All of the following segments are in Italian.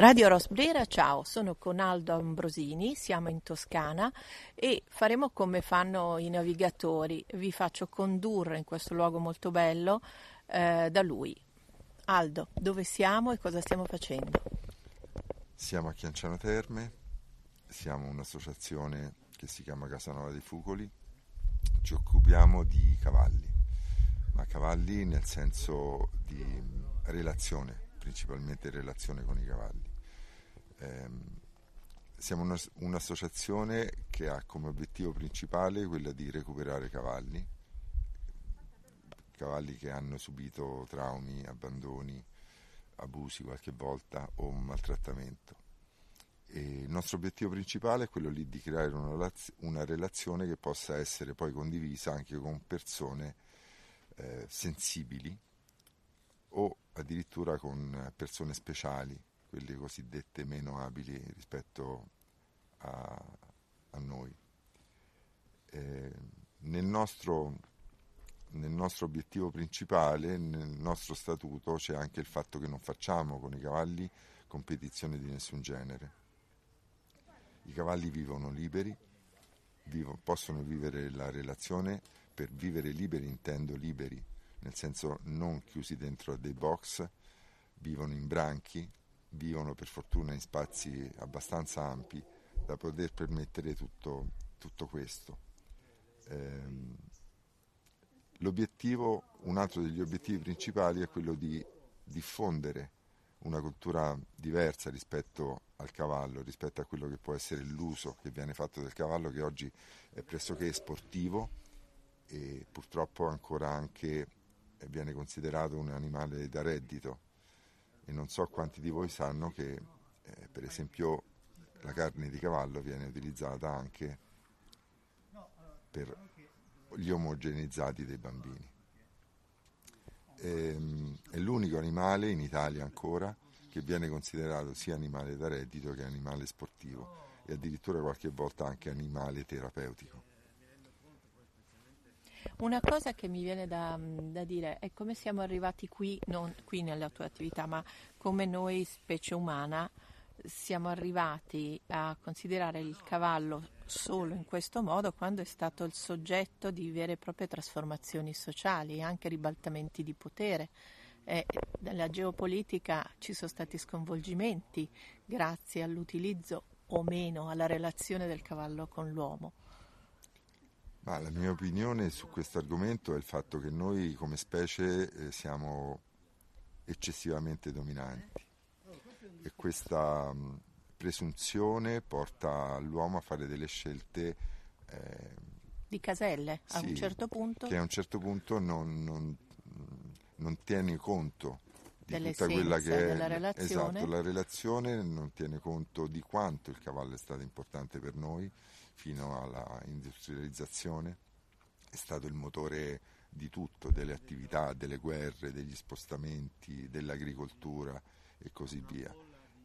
Radio Rosbrera, ciao, sono con Aldo Ambrosini, siamo in Toscana e faremo come fanno i navigatori, vi faccio condurre in questo luogo molto bello eh, da lui. Aldo, dove siamo e cosa stiamo facendo? Siamo a Chianciano Terme, siamo un'associazione che si chiama Casanova dei Fucoli, ci occupiamo di cavalli, ma cavalli nel senso di relazione principalmente in relazione con i cavalli. Eh, siamo una, un'associazione che ha come obiettivo principale quello di recuperare cavalli, cavalli che hanno subito traumi, abbandoni, abusi qualche volta o un maltrattamento. E il nostro obiettivo principale è quello lì di creare una, una relazione che possa essere poi condivisa anche con persone eh, sensibili o addirittura con persone speciali, quelle cosiddette meno abili rispetto a, a noi. Eh, nel, nostro, nel nostro obiettivo principale, nel nostro statuto, c'è anche il fatto che non facciamo con i cavalli competizione di nessun genere. I cavalli vivono liberi, vivo, possono vivere la relazione, per vivere liberi intendo liberi nel senso non chiusi dentro dei box, vivono in branchi, vivono per fortuna in spazi abbastanza ampi da poter permettere tutto, tutto questo. Eh, un altro degli obiettivi principali è quello di diffondere una cultura diversa rispetto al cavallo, rispetto a quello che può essere l'uso che viene fatto del cavallo, che oggi è pressoché sportivo e purtroppo ancora anche viene considerato un animale da reddito e non so quanti di voi sanno che eh, per esempio la carne di cavallo viene utilizzata anche per gli omogenizzati dei bambini. Ehm, è l'unico animale in Italia ancora che viene considerato sia animale da reddito che animale sportivo e addirittura qualche volta anche animale terapeutico. Una cosa che mi viene da, da, dire è come siamo arrivati qui, non qui nella tua attività, ma come noi specie umana siamo arrivati a considerare il cavallo solo in questo modo quando è stato il soggetto di vere e proprie trasformazioni sociali e anche ribaltamenti di potere. E nella geopolitica ci sono stati sconvolgimenti grazie all'utilizzo o meno alla relazione del cavallo con l'uomo. Ma la mia opinione su questo argomento è il fatto che noi come specie eh, siamo eccessivamente dominanti. E questa mh, presunzione porta l'uomo a fare delle scelte eh, di caselle a sì, un certo punto. che a un certo punto non, non, non tiene conto di tutta quella che è relazione. Esatto, la relazione non tiene conto di quanto il cavallo è stato importante per noi fino alla industrializzazione, è stato il motore di tutto, delle attività, delle guerre, degli spostamenti, dell'agricoltura e così via.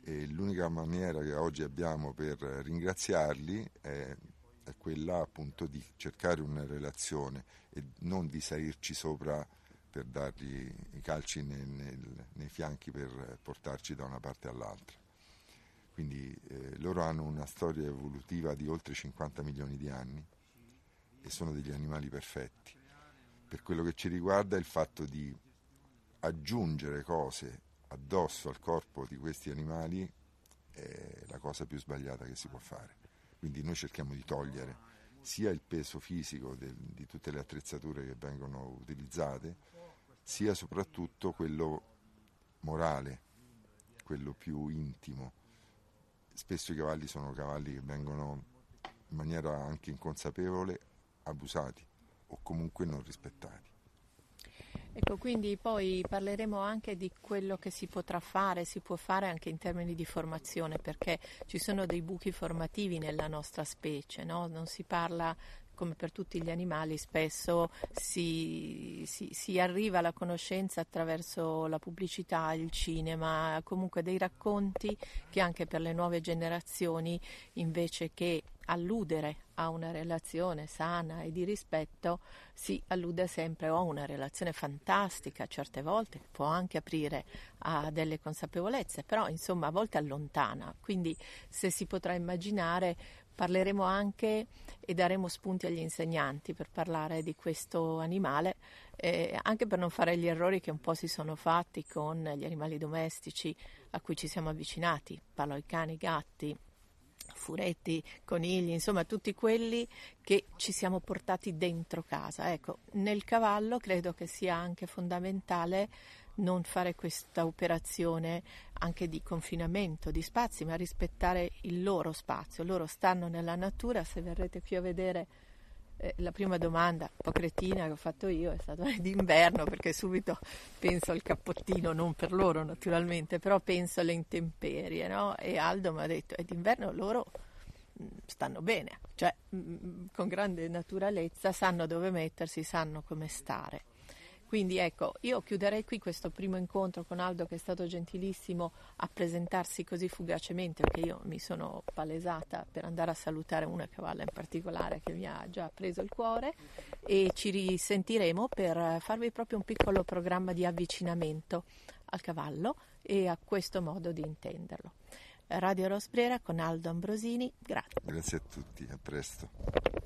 E l'unica maniera che oggi abbiamo per ringraziarli è, è quella appunto di cercare una relazione e non di salirci sopra per dargli i calci nei, nei, nei fianchi per portarci da una parte all'altra. Quindi eh, loro hanno una storia evolutiva di oltre 50 milioni di anni e sono degli animali perfetti. Per quello che ci riguarda il fatto di aggiungere cose addosso al corpo di questi animali è la cosa più sbagliata che si può fare. Quindi noi cerchiamo di togliere sia il peso fisico del, di tutte le attrezzature che vengono utilizzate, sia soprattutto quello morale, quello più intimo spesso i cavalli sono cavalli che vengono in maniera anche inconsapevole abusati o comunque non rispettati. Ecco, quindi poi parleremo anche di quello che si potrà fare, si può fare anche in termini di formazione, perché ci sono dei buchi formativi nella nostra specie, no? non si parla come per tutti gli animali, spesso si, si, si, arriva alla conoscenza attraverso la pubblicità, il cinema, comunque dei racconti che anche per le nuove generazioni, invece che alludere a una relazione sana e di rispetto si allude sempre a una relazione fantastica certe volte, può anche aprire a delle consapevolezze, però insomma a volte allontana. Quindi se si potrà immaginare parleremo anche e daremo spunti agli insegnanti per parlare di questo animale, eh, anche per non fare gli errori che un po' si sono fatti con gli animali domestici a cui ci siamo avvicinati. Parlo ai cani, gatti, furetti, conigli, insomma tutti quelli che ci siamo portati dentro casa. Ecco, nel cavallo credo che sia anche fondamentale non fare questa operazione anche di confinamento di spazi, ma rispettare il loro spazio. Loro stanno nella natura, se verrete qui a vedere eh, la prima domanda, un po' cretina che ho fatto io, è stata d'inverno perché subito penso al cappottino, non per loro naturalmente, però penso alle intemperie, no? E Aldo mi ha detto, è d'inverno loro mm, stanno bene, cioè mh, mm, mm, con grande naturalezza sanno dove mettersi, sanno come stare. Quindi ecco, io chiuderei qui questo primo incontro con Aldo che è stato gentilissimo a presentarsi così fugacemente perché io mi sono palesata per andare a salutare una cavalla in particolare che mi ha già preso il cuore e ci risentiremo per farvi proprio un piccolo programma di avvicinamento al cavallo e a questo modo di intenderlo. Radio Rosbrera con Aldo Ambrosini, grazie. Grazie a tutti, a presto.